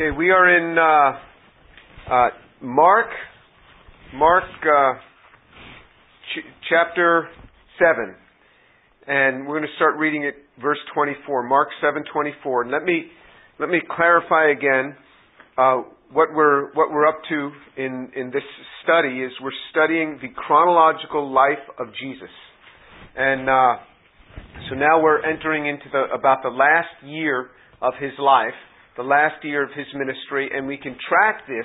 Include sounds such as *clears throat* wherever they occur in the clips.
Okay, we are in uh, uh, Mark, Mark uh, ch- chapter seven, and we're going to start reading at verse twenty-four. Mark seven twenty-four. And let me let me clarify again uh, what we're what we're up to in in this study is we're studying the chronological life of Jesus, and uh, so now we're entering into the about the last year of his life the last year of his ministry, and we can track this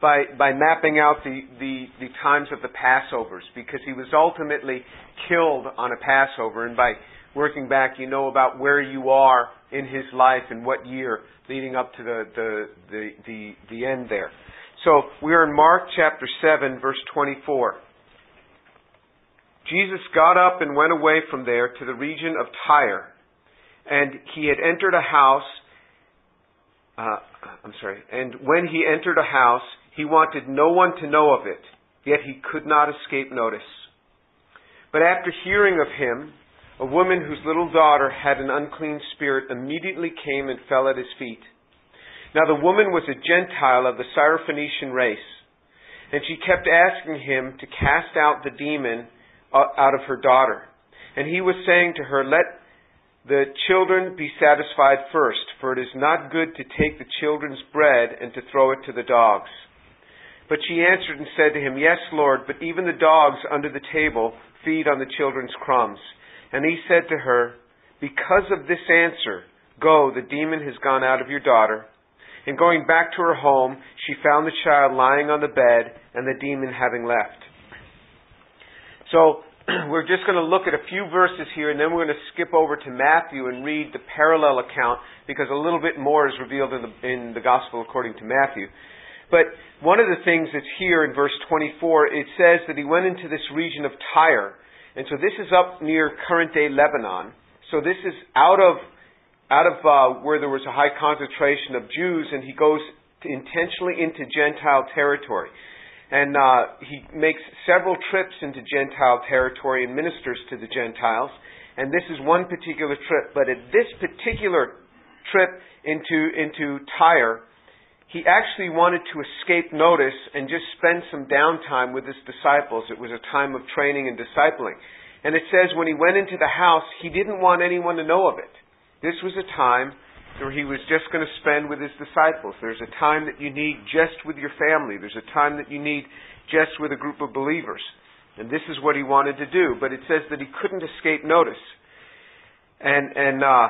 by, by mapping out the, the, the times of the Passovers, because he was ultimately killed on a Passover, and by working back, you know about where you are in his life and what year leading up to the, the, the, the, the end there. So we are in Mark chapter 7, verse 24. Jesus got up and went away from there to the region of Tyre, and he had entered a house uh, I'm sorry, and when he entered a house, he wanted no one to know of it, yet he could not escape notice. But after hearing of him, a woman whose little daughter had an unclean spirit immediately came and fell at his feet. Now the woman was a Gentile of the Syrophoenician race, and she kept asking him to cast out the demon uh, out of her daughter. And he was saying to her, Let the children be satisfied first, for it is not good to take the children's bread and to throw it to the dogs. But she answered and said to him, Yes, Lord, but even the dogs under the table feed on the children's crumbs. And he said to her, Because of this answer, go, the demon has gone out of your daughter. And going back to her home, she found the child lying on the bed and the demon having left. So, *clears throat* we're just going to look at a few verses here and then we're going to skip over to Matthew and read the parallel account because a little bit more is revealed in the, in the Gospel according to Matthew. But one of the things that's here in verse 24, it says that he went into this region of Tyre. And so this is up near current day Lebanon. So this is out of, out of uh, where there was a high concentration of Jews and he goes intentionally into Gentile territory and uh, he makes several trips into Gentile territory and ministers to the Gentiles. And this is one particular trip. But at this particular trip into into Tyre, he actually wanted to escape notice and just spend some downtime with his disciples. It was a time of training and discipling. And it says when he went into the house, he didn't want anyone to know of it. This was a time he was just going to spend with his disciples. There's a time that you need just with your family. There's a time that you need just with a group of believers. And this is what he wanted to do. But it says that he couldn't escape notice. And, and, uh,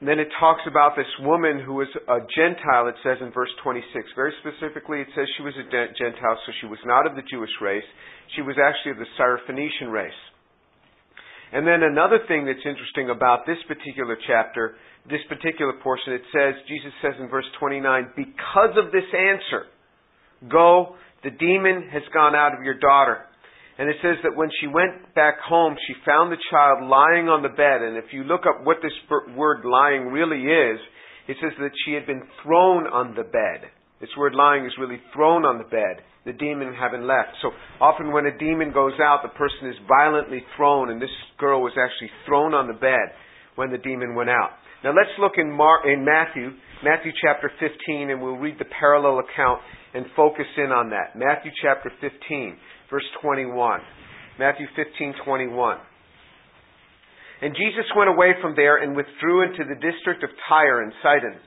and then it talks about this woman who was a Gentile, it says in verse 26. Very specifically, it says she was a Gentile, so she was not of the Jewish race. She was actually of the Syrophoenician race. And then another thing that's interesting about this particular chapter, this particular portion, it says, Jesus says in verse 29, because of this answer, go, the demon has gone out of your daughter. And it says that when she went back home, she found the child lying on the bed. And if you look up what this word lying really is, it says that she had been thrown on the bed. This word lying is really thrown on the bed, the demon having left. So often when a demon goes out, the person is violently thrown, and this girl was actually thrown on the bed when the demon went out. Now let's look in, Mar- in Matthew, Matthew chapter 15, and we'll read the parallel account and focus in on that. Matthew chapter 15, verse 21. Matthew 15, 21. And Jesus went away from there and withdrew into the district of Tyre and Sidon.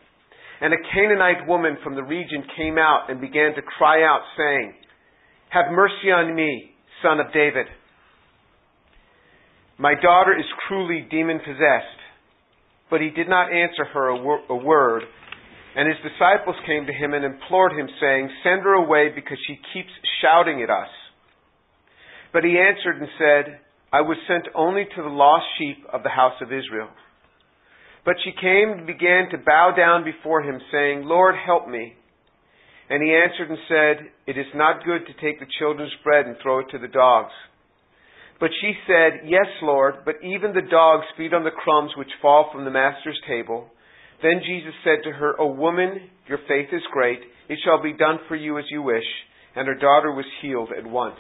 And a Canaanite woman from the region came out and began to cry out, saying, Have mercy on me, son of David. My daughter is cruelly demon possessed. But he did not answer her a, wor- a word. And his disciples came to him and implored him, saying, Send her away because she keeps shouting at us. But he answered and said, I was sent only to the lost sheep of the house of Israel. But she came and began to bow down before him, saying, Lord, help me. And he answered and said, It is not good to take the children's bread and throw it to the dogs. But she said, Yes, Lord, but even the dogs feed on the crumbs which fall from the master's table. Then Jesus said to her, O woman, your faith is great. It shall be done for you as you wish. And her daughter was healed at once.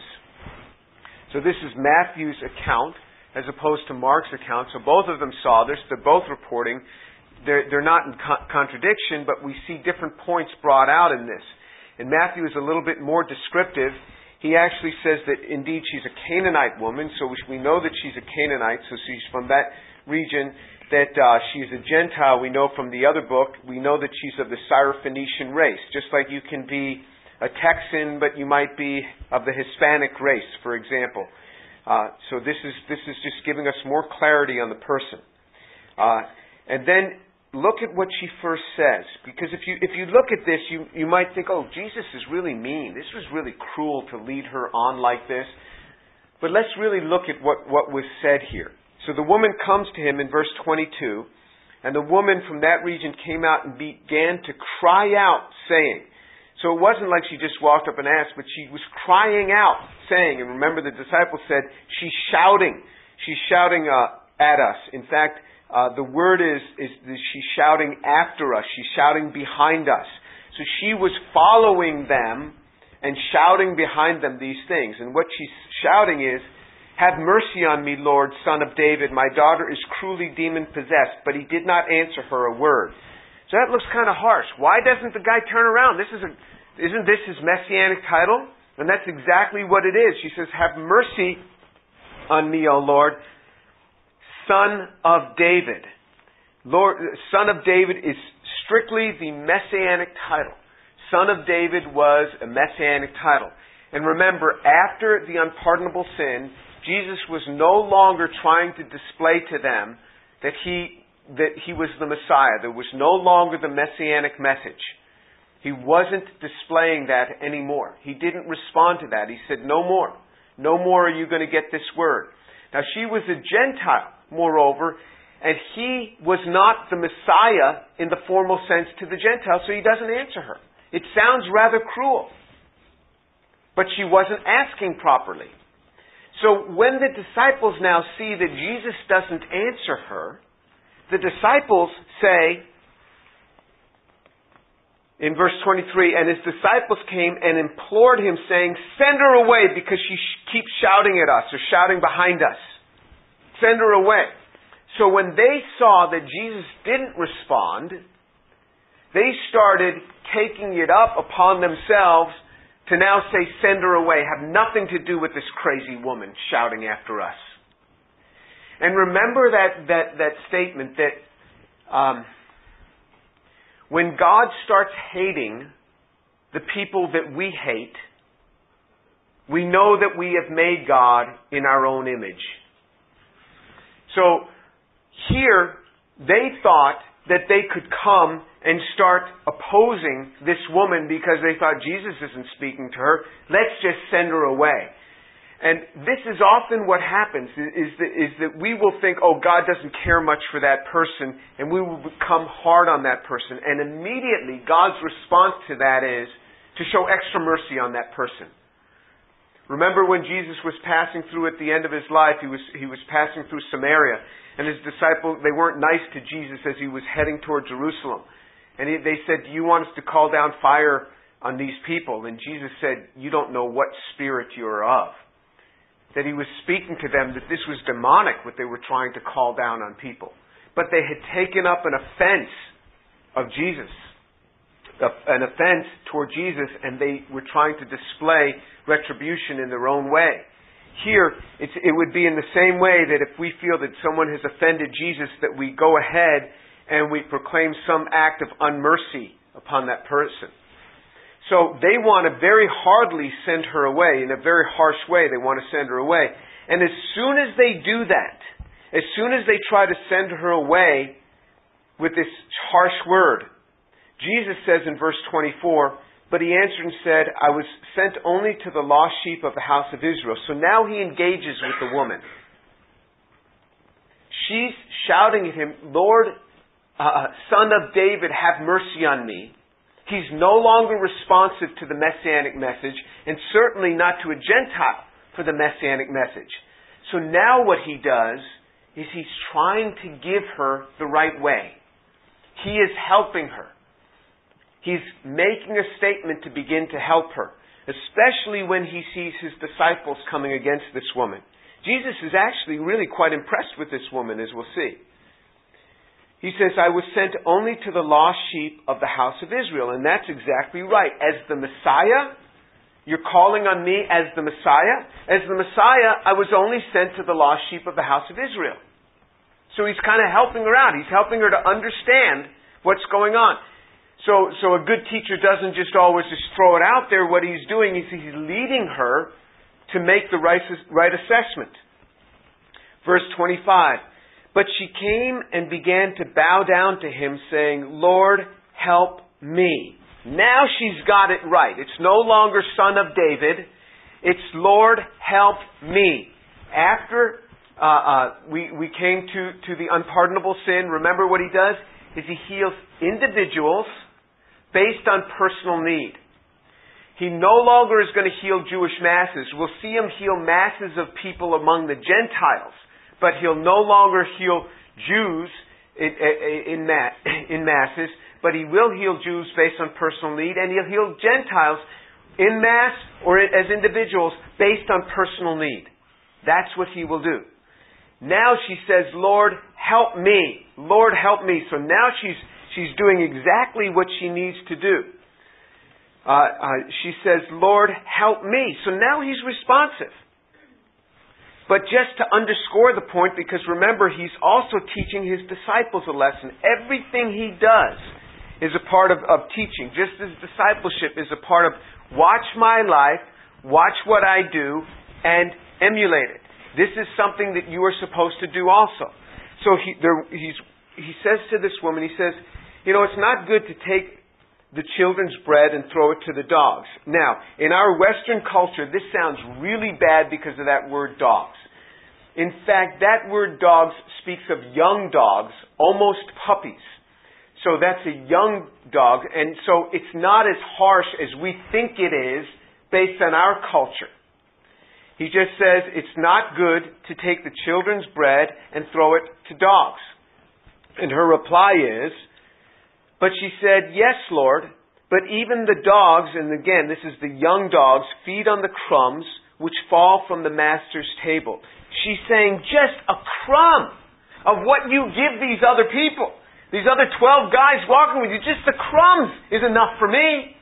So this is Matthew's account as opposed to Mark's account. So both of them saw this. They're both reporting they're, they're not in co- contradiction, but we see different points brought out in this. And Matthew is a little bit more descriptive. He actually says that indeed she's a Canaanite woman, so we know that she's a Canaanite, so she's from that region. That uh, she's a Gentile, we know from the other book. We know that she's of the Syrophoenician race, just like you can be a Texan, but you might be of the Hispanic race, for example. Uh, so this is this is just giving us more clarity on the person. Uh, and then look at what she first says, because if you if you look at this, you you might think, oh, Jesus is really mean. This was really cruel to lead her on like this. But let's really look at what what was said here. So the woman comes to him in verse 22, and the woman from that region came out and began to cry out, saying. So it wasn't like she just walked up and asked, but she was crying out, saying, and remember the disciples said, she's shouting. She's shouting uh, at us. In fact, uh, the word is, is she's shouting after us. She's shouting behind us. So she was following them and shouting behind them these things. And what she's shouting is, have mercy on me, Lord, son of David. My daughter is cruelly demon possessed. But he did not answer her a word. So that looks kind of harsh. Why doesn't the guy turn around? This is a, isn't this his messianic title? And that's exactly what it is. She says, Have mercy on me, O Lord, son of David. Lord, son of David is strictly the messianic title. Son of David was a messianic title. And remember, after the unpardonable sin, Jesus was no longer trying to display to them that he that he was the Messiah. There was no longer the messianic message. He wasn't displaying that anymore. He didn't respond to that. He said, No more. No more are you going to get this word. Now, she was a Gentile, moreover, and he was not the Messiah in the formal sense to the Gentiles, so he doesn't answer her. It sounds rather cruel. But she wasn't asking properly. So when the disciples now see that Jesus doesn't answer her, the disciples say, in verse 23, and his disciples came and implored him, saying, Send her away because she sh- keeps shouting at us or shouting behind us. Send her away. So when they saw that Jesus didn't respond, they started taking it up upon themselves to now say, Send her away. Have nothing to do with this crazy woman shouting after us. And remember that, that, that statement that um, when God starts hating the people that we hate, we know that we have made God in our own image. So here, they thought that they could come and start opposing this woman because they thought Jesus isn't speaking to her. Let's just send her away. And this is often what happens is that, is that we will think, oh, God doesn't care much for that person, and we will become hard on that person. And immediately, God's response to that is to show extra mercy on that person. Remember when Jesus was passing through at the end of his life, he was, he was passing through Samaria, and his disciples, they weren't nice to Jesus as he was heading toward Jerusalem. And he, they said, Do you want us to call down fire on these people? And Jesus said, You don't know what spirit you're of that he was speaking to them that this was demonic, what they were trying to call down on people. But they had taken up an offense of Jesus, an offense toward Jesus, and they were trying to display retribution in their own way. Here, it would be in the same way that if we feel that someone has offended Jesus, that we go ahead and we proclaim some act of unmercy upon that person. So they want to very hardly send her away. In a very harsh way, they want to send her away. And as soon as they do that, as soon as they try to send her away with this harsh word, Jesus says in verse 24, But he answered and said, I was sent only to the lost sheep of the house of Israel. So now he engages with the woman. She's shouting at him, Lord, uh, son of David, have mercy on me. He's no longer responsive to the messianic message, and certainly not to a Gentile for the messianic message. So now what he does is he's trying to give her the right way. He is helping her. He's making a statement to begin to help her, especially when he sees his disciples coming against this woman. Jesus is actually really quite impressed with this woman, as we'll see. He says, I was sent only to the lost sheep of the house of Israel. And that's exactly right. As the Messiah, you're calling on me as the Messiah. As the Messiah, I was only sent to the lost sheep of the house of Israel. So he's kind of helping her out. He's helping her to understand what's going on. So, so a good teacher doesn't just always just throw it out there. What he's doing is he's leading her to make the right, right assessment. Verse 25. But she came and began to bow down to him, saying, Lord, help me. Now she's got it right. It's no longer son of David. It's Lord, help me. After uh, uh, we, we came to, to the unpardonable sin, remember what he does? Is he heals individuals based on personal need. He no longer is going to heal Jewish masses. We'll see him heal masses of people among the Gentiles but he'll no longer heal Jews in, in, *coughs* in masses, but he will heal Jews based on personal need, and he'll heal Gentiles in mass or as individuals based on personal need. That's what he will do. Now she says, Lord, help me. Lord, help me. So now she's, she's doing exactly what she needs to do. Uh, uh, she says, Lord, help me. So now he's responsive. But just to underscore the point, because remember, he's also teaching his disciples a lesson. Everything he does is a part of, of teaching, just as discipleship is a part of watch my life, watch what I do, and emulate it. This is something that you are supposed to do also. So he, there, he says to this woman, he says, you know, it's not good to take the children's bread and throw it to the dogs. Now, in our Western culture, this sounds really bad because of that word dogs. In fact, that word dogs speaks of young dogs, almost puppies. So that's a young dog, and so it's not as harsh as we think it is based on our culture. He just says it's not good to take the children's bread and throw it to dogs. And her reply is, but she said, Yes, Lord, but even the dogs, and again, this is the young dogs, feed on the crumbs which fall from the master's table. She's saying, Just a crumb of what you give these other people. These other 12 guys walking with you, just the crumbs is enough for me.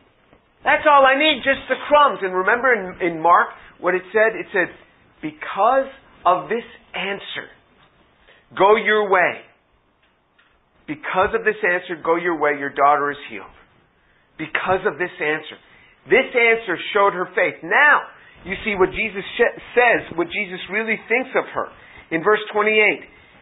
That's all I need, just the crumbs. And remember in, in Mark what it said? It said, Because of this answer, go your way. Because of this answer, go your way, your daughter is healed. Because of this answer. This answer showed her faith. Now, you see what Jesus says, what Jesus really thinks of her. In verse 28,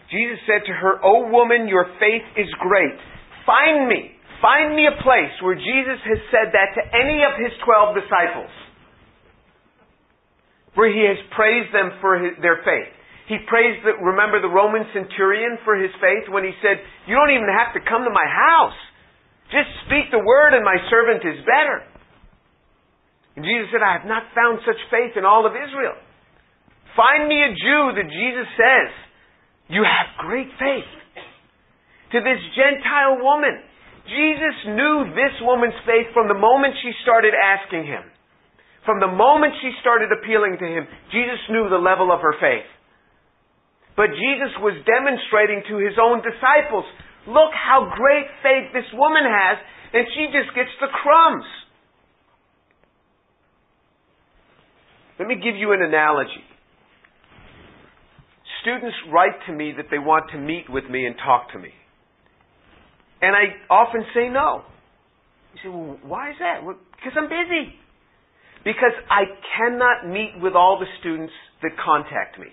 Jesus said to her, O woman, your faith is great. Find me, find me a place where Jesus has said that to any of his 12 disciples. Where he has praised them for his, their faith. He praised, the, remember the Roman centurion for his faith when he said, You don't even have to come to my house. Just speak the word and my servant is better. And Jesus said, I have not found such faith in all of Israel. Find me a Jew that Jesus says, You have great faith. To this Gentile woman, Jesus knew this woman's faith from the moment she started asking him. From the moment she started appealing to him, Jesus knew the level of her faith. But Jesus was demonstrating to his own disciples, look how great faith this woman has, and she just gets the crumbs. Let me give you an analogy. Students write to me that they want to meet with me and talk to me. And I often say no. You say, well, why is that? Well, because I'm busy. Because I cannot meet with all the students that contact me.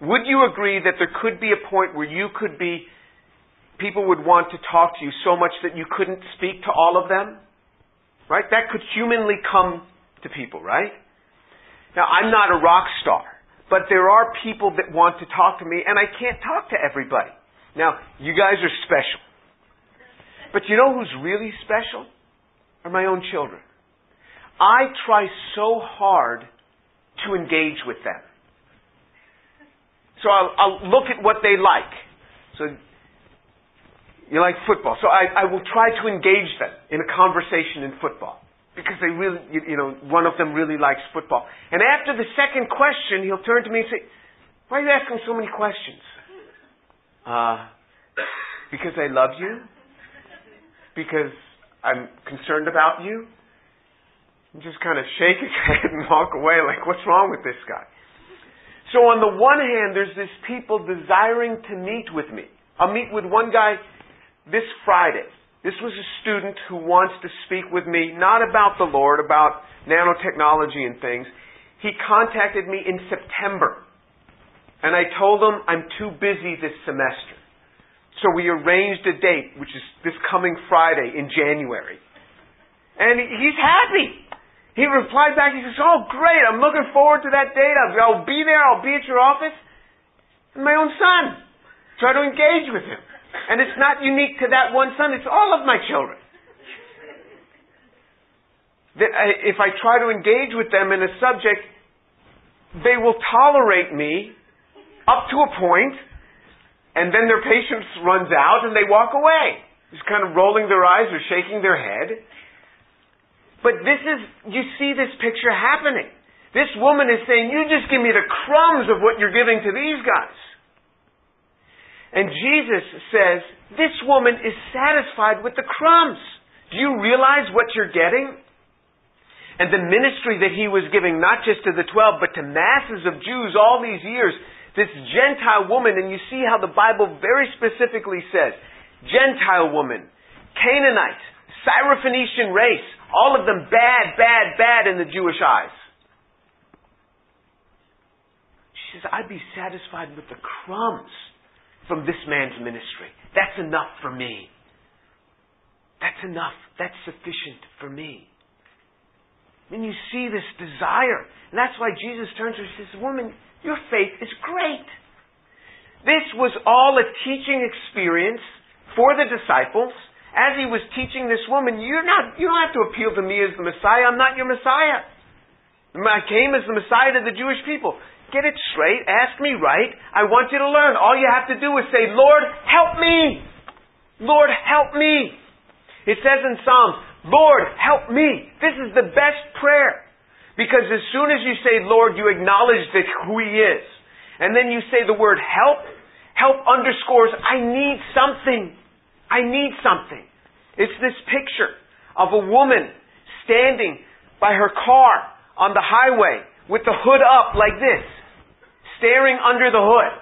Would you agree that there could be a point where you could be, people would want to talk to you so much that you couldn't speak to all of them? Right? That could humanly come to people, right? Now, I'm not a rock star, but there are people that want to talk to me, and I can't talk to everybody. Now, you guys are special. But you know who's really special? Are my own children. I try so hard to engage with them. So I'll, I'll look at what they like. So you like football. So I, I will try to engage them in a conversation in football. Because they really, you, know, one of them really likes football. And after the second question, he'll turn to me and say, Why are you asking so many questions? Uh, Because I love you? Because I'm concerned about you? And just kind of shake his *laughs* head and walk away like, what's wrong with this guy? So on the one hand, there's this people desiring to meet with me. I'll meet with one guy this Friday. This was a student who wants to speak with me, not about the Lord, about nanotechnology and things. He contacted me in September. And I told him I'm too busy this semester. So we arranged a date, which is this coming Friday in January. And he's happy. He replied back, he says, Oh, great, I'm looking forward to that date. I'll, I'll be there, I'll be at your office. And my own son. Try to engage with him. And it's not unique to that one son, it's all of my children. That if I try to engage with them in a subject, they will tolerate me up to a point, and then their patience runs out and they walk away. Just kind of rolling their eyes or shaking their head. But this is, you see this picture happening. This woman is saying, you just give me the crumbs of what you're giving to these guys. And Jesus says, this woman is satisfied with the crumbs. Do you realize what you're getting? And the ministry that he was giving, not just to the twelve, but to masses of Jews all these years, this Gentile woman, and you see how the Bible very specifically says, Gentile woman, Canaanite, Syrophoenician race, all of them bad, bad, bad in the Jewish eyes. She says, I'd be satisfied with the crumbs from this man's ministry. That's enough for me. That's enough. That's sufficient for me. Then you see this desire. And that's why Jesus turns to her and says, Woman, your faith is great. This was all a teaching experience for the disciples as he was teaching this woman, you're not, you don't have to appeal to me as the Messiah. I'm not your Messiah. I came as the Messiah to the Jewish people. Get it straight. Ask me right. I want you to learn. All you have to do is say, Lord, help me. Lord, help me. It says in Psalms, Lord, help me. This is the best prayer. Because as soon as you say Lord, you acknowledge that who He is. And then you say the word help. Help underscores, I need something. I need something. It's this picture of a woman standing by her car on the highway with the hood up like this, staring under the hood.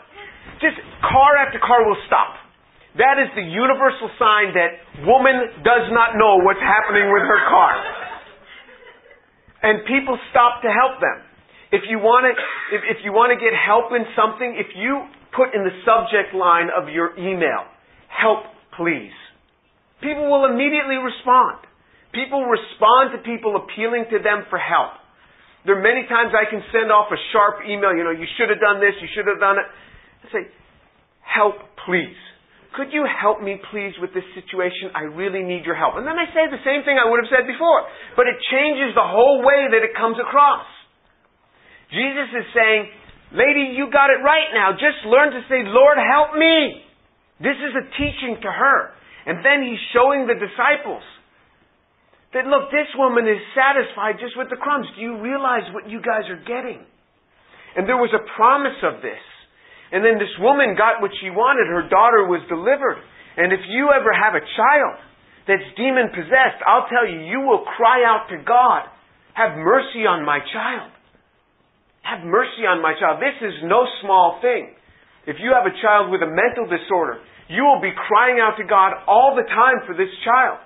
Just car after car will stop. That is the universal sign that woman does not know what's happening with her car. And people stop to help them. If you want to, if, if you want to get help in something, if you put in the subject line of your email, help please. People will immediately respond. People respond to people appealing to them for help. There are many times I can send off a sharp email, you know, you should have done this, you should have done it. I say, help please. Could you help me please with this situation? I really need your help. And then I say the same thing I would have said before. But it changes the whole way that it comes across. Jesus is saying, lady, you got it right now. Just learn to say, Lord, help me. This is a teaching to her. And then he's showing the disciples that, look, this woman is satisfied just with the crumbs. Do you realize what you guys are getting? And there was a promise of this. And then this woman got what she wanted. Her daughter was delivered. And if you ever have a child that's demon possessed, I'll tell you, you will cry out to God, have mercy on my child. Have mercy on my child. This is no small thing. If you have a child with a mental disorder, you will be crying out to God all the time for this child.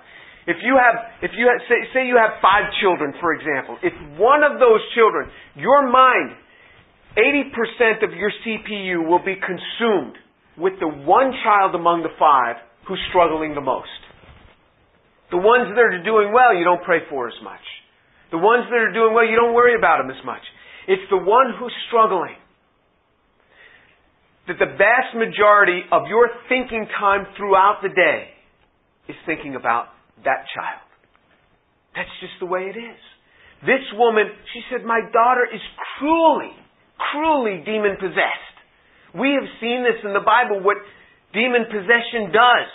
If you have, if you have, say, say you have five children, for example, if one of those children, your mind, 80% of your CPU will be consumed with the one child among the five who's struggling the most. The ones that are doing well, you don't pray for as much. The ones that are doing well, you don't worry about them as much. It's the one who's struggling that the vast majority of your thinking time throughout the day is thinking about that child. That's just the way it is. This woman, she said, My daughter is cruelly, cruelly demon possessed. We have seen this in the Bible, what demon possession does.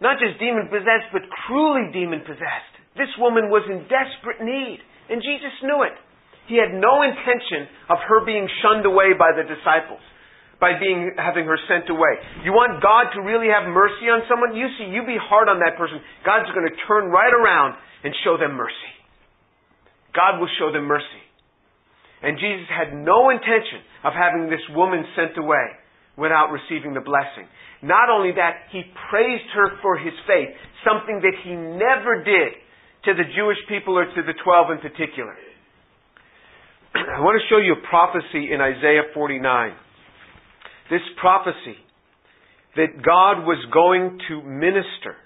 Not just demon possessed, but cruelly demon possessed. This woman was in desperate need, and Jesus knew it. He had no intention of her being shunned away by the disciples. By being having her sent away. You want God to really have mercy on someone? You see, you be hard on that person. God's going to turn right around and show them mercy. God will show them mercy. And Jesus had no intention of having this woman sent away without receiving the blessing. Not only that, he praised her for his faith, something that he never did to the Jewish people or to the twelve in particular. *clears throat* I want to show you a prophecy in Isaiah 49 this prophecy that God was going to minister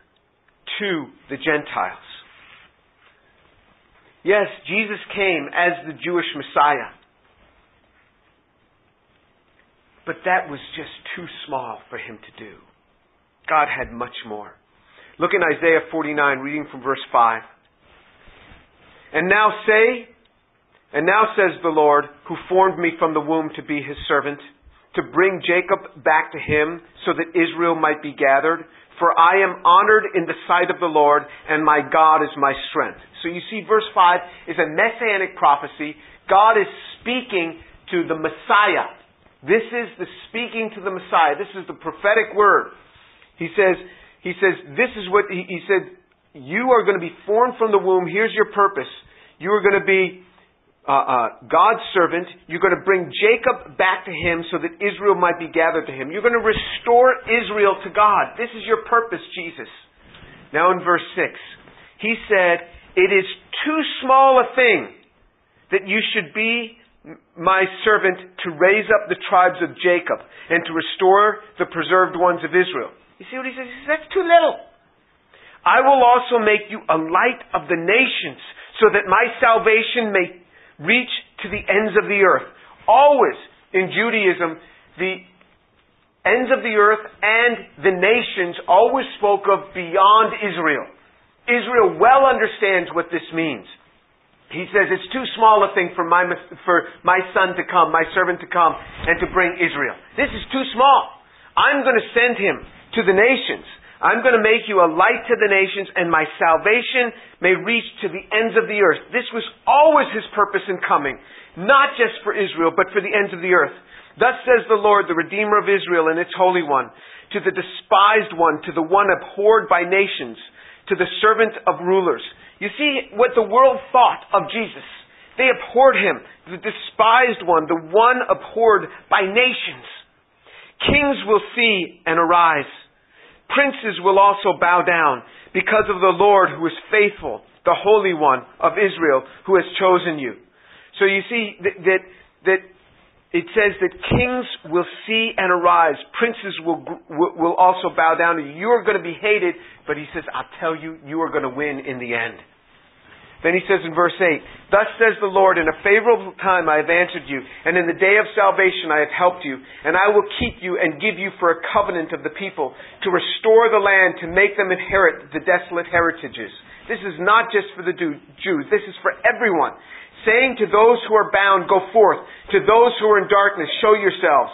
to the Gentiles. Yes, Jesus came as the Jewish Messiah. But that was just too small for him to do. God had much more. Look in Isaiah 49, reading from verse 5. And now say, and now says the Lord, who formed me from the womb to be his servant, to bring Jacob back to him so that Israel might be gathered. For I am honored in the sight of the Lord, and my God is my strength. So you see, verse 5 is a messianic prophecy. God is speaking to the Messiah. This is the speaking to the Messiah. This is the prophetic word. He says, he says, this is what, he, he said, you are going to be formed from the womb. Here's your purpose. You are going to be uh, uh, God's servant. You're going to bring Jacob back to him so that Israel might be gathered to him. You're going to restore Israel to God. This is your purpose, Jesus. Now in verse 6, he said, It is too small a thing that you should be my servant to raise up the tribes of Jacob and to restore the preserved ones of Israel. You see what he says? He says, That's too little. I will also make you a light of the nations so that my salvation may reach to the ends of the earth. Always in Judaism, the ends of the earth and the nations always spoke of beyond Israel. Israel well understands what this means. He says it's too small a thing for my, for my son to come, my servant to come, and to bring Israel. This is too small. I'm going to send him to the nations. I'm going to make you a light to the nations, and my salvation may reach to the ends of the earth. This was always his purpose in coming, not just for Israel, but for the ends of the earth. Thus says the Lord, the Redeemer of Israel and its Holy One, to the despised one, to the one abhorred by nations, to the servant of rulers. You see what the world thought of Jesus. They abhorred him, the despised one, the one abhorred by nations. Kings will see and arise Princes will also bow down because of the Lord who is faithful, the Holy One of Israel who has chosen you. So you see that, that, that it says that kings will see and arise. Princes will, will also bow down you. You are going to be hated, but he says, I'll tell you, you are going to win in the end. Then he says in verse 8, Thus says the Lord, in a favorable time I have answered you, and in the day of salvation I have helped you, and I will keep you and give you for a covenant of the people, to restore the land, to make them inherit the desolate heritages. This is not just for the Jews, this is for everyone. Saying to those who are bound, Go forth. To those who are in darkness, show yourselves.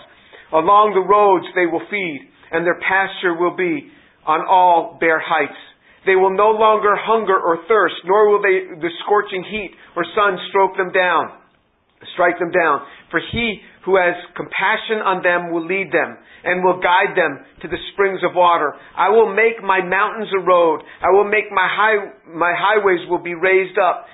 Along the roads they will feed, and their pasture will be on all bare heights. They will no longer hunger or thirst, nor will they, the scorching heat or sun stroke them down, strike them down. For he who has compassion on them will lead them and will guide them to the springs of water. I will make my mountains a road. I will make my high, my highways will be raised up.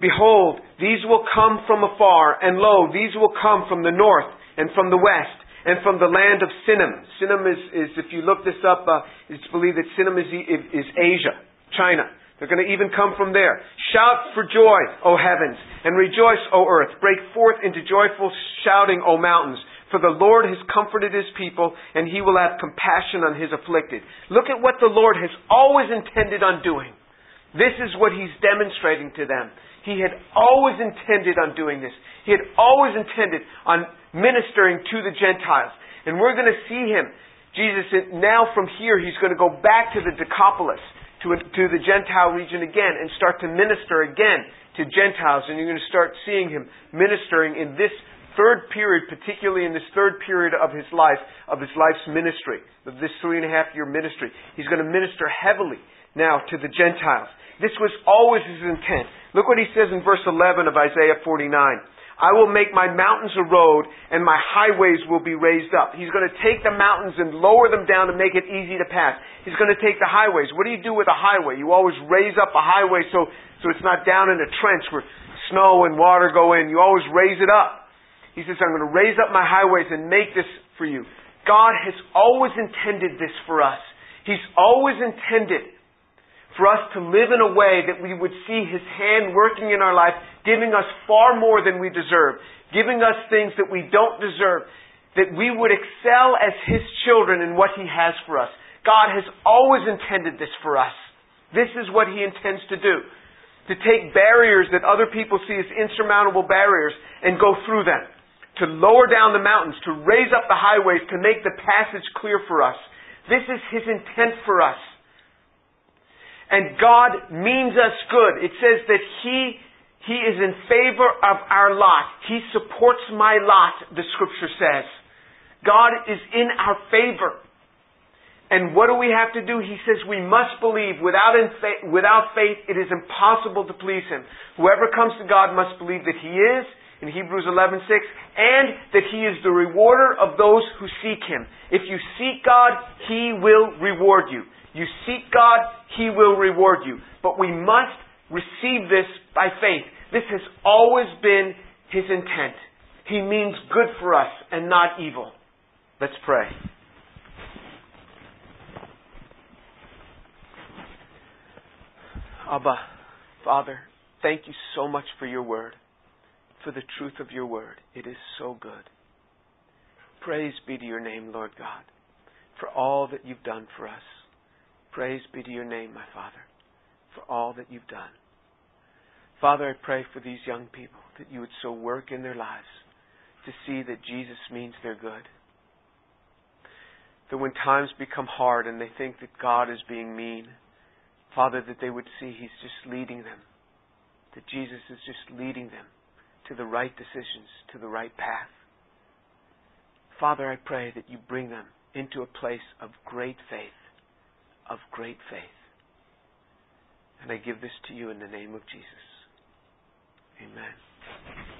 Behold, these will come from afar, and lo, these will come from the north and from the west and from the land of Sinim. Sinim is, is if you look this up, uh, it's believed that Sinim is, is Asia, China. They're going to even come from there. Shout for joy, O heavens, and rejoice, O earth. Break forth into joyful shouting, O mountains. For the Lord has comforted his people, and he will have compassion on his afflicted. Look at what the Lord has always intended on doing. This is what he's demonstrating to them. He had always intended on doing this. He had always intended on ministering to the Gentiles. And we're going to see him. Jesus, now from here, he's going to go back to the Decapolis, to, to the Gentile region again, and start to minister again to Gentiles. And you're going to start seeing him ministering in this third period, particularly in this third period of his life, of his life's ministry, of this three and a half year ministry. He's going to minister heavily now to the Gentiles. This was always his intent. Look what he says in verse 11 of Isaiah 49. I will make my mountains a road and my highways will be raised up. He's going to take the mountains and lower them down to make it easy to pass. He's going to take the highways. What do you do with a highway? You always raise up a highway so, so it's not down in a trench where snow and water go in. You always raise it up. He says, I'm going to raise up my highways and make this for you. God has always intended this for us. He's always intended for us to live in a way that we would see His hand working in our life, giving us far more than we deserve, giving us things that we don't deserve, that we would excel as His children in what He has for us. God has always intended this for us. This is what He intends to do. To take barriers that other people see as insurmountable barriers and go through them. To lower down the mountains, to raise up the highways, to make the passage clear for us. This is His intent for us and God means us good. It says that He, He is in favor of our lot. He supports my lot, the scripture says. God is in our favor. And what do we have to do? He says we must believe. Without, faith, without faith, it is impossible to please Him. Whoever comes to God must believe that He is, in Hebrews 11:6, and that He is the rewarder of those who seek Him. If you seek God, He will reward you. You seek God, He will reward you. But we must receive this by faith. This has always been His intent. He means good for us and not evil. Let's pray. Abba, Father, thank you so much for your word, for the truth of your word. It is so good. Praise be to your name, Lord God, for all that you've done for us. Praise be to your name, my Father, for all that you've done. Father, I pray for these young people that you would so work in their lives to see that Jesus means they're good. That when times become hard and they think that God is being mean, Father, that they would see He's just leading them, that Jesus is just leading them to the right decisions, to the right path. Father, I pray that you bring them into a place of great faith of great faith. And I give this to you in the name of Jesus. Amen.